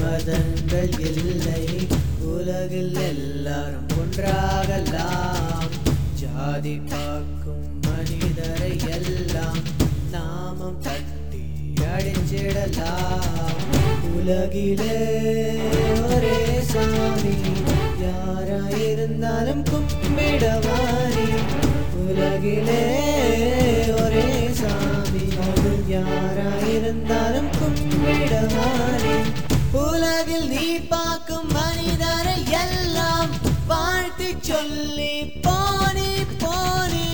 மதங்கள் இல்லை. உலகில் எல்லாரும் ஒன்றாகலாம். ஜாதி பார்க்கும் மனிதரை எல்லாம் நாமம் தட்டி அடிச்சிடலாம் உலகிலே ஒரே சாமி யாரா இருந்தாலும் கும்பிடவாரி. உலகிலே ஒரே சாமி யாரா கும்பிடவாரி. உலகில் நீ பார்க்கும் மனிதரை எல்லாம் வாழ்த்து சொல்லி போனி போனி.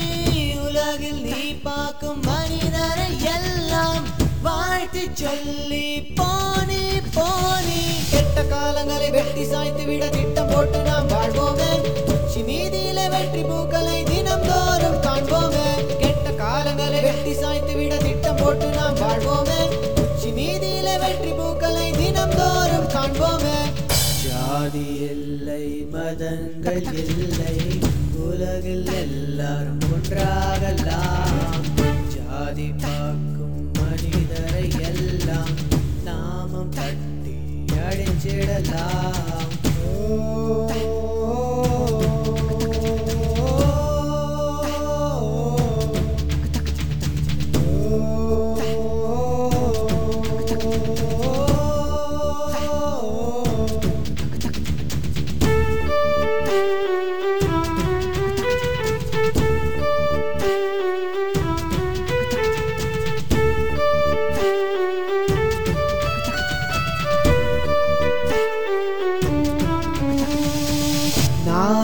உலகில் நீ பார்க்கும் மனிதரை எல்லாம் வாழ்த்து சொல்லி போனி போனி. கெட்ட காலங்களை வெட்டி சாய்த்து விட திட்டம் போட்டு நாம் வாழ்வோமே. நீதியில வெற்றி பூக்களை ஜாதி இல்லை மதங்கள் இல்லை உலகில் எல்லாரும் ஒன்றாகலாம். ஜாதி பார்க்கும் மனிதரை எல்லாம் நாமம் தட்டி அடிச்சிடலாம் ஓ.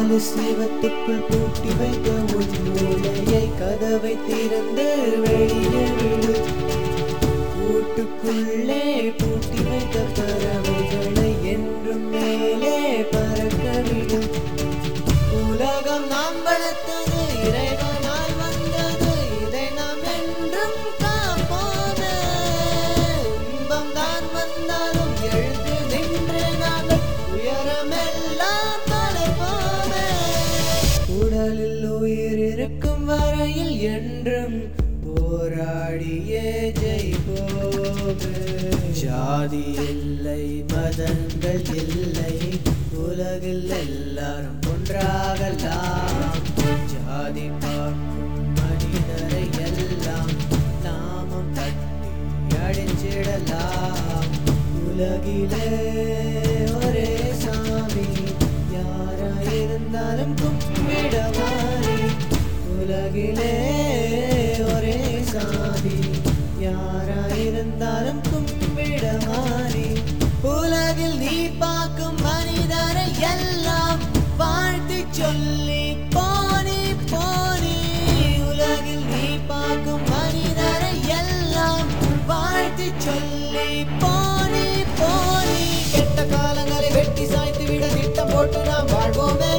நாலு சிவத்துக்குள் பூட்டி வைத்த உன் கதவை திறந்து வெளியே விடு. கூட்டுக்குள்ளே பூட்டி வைத்த என்றும் போராடியே ஜெயிப்போமே ஜாதி இல்லை மதங்கள் இல்லை உலகில் எல்லாரும் ஒன்றாகலாம். ஜாதி பார்க்கும் மனிதரை எல்லாம் நாமம் தட்டி அடிச்சிடலாம் உலகிலே ஒரே சாமி யாராயிருந்தாலும் கும்பிடவாரி. உலகிலே யாராயிருந்தாலும் கும்பிடவாரி உலகில் நீ பார்க்கும் மனிதரை எல்லாம் வாழ்த்து சொல்லி போனி போனி. உலகில் நீ பார்க்கும் மனிதரை எல்லாம் வாழ்த்து சொல்லி போனி போனி. கெட்ட காலங்களை வெட்டி சாய்த்து விட திட்டம் போட்டு நாம் வாழ்வோமே.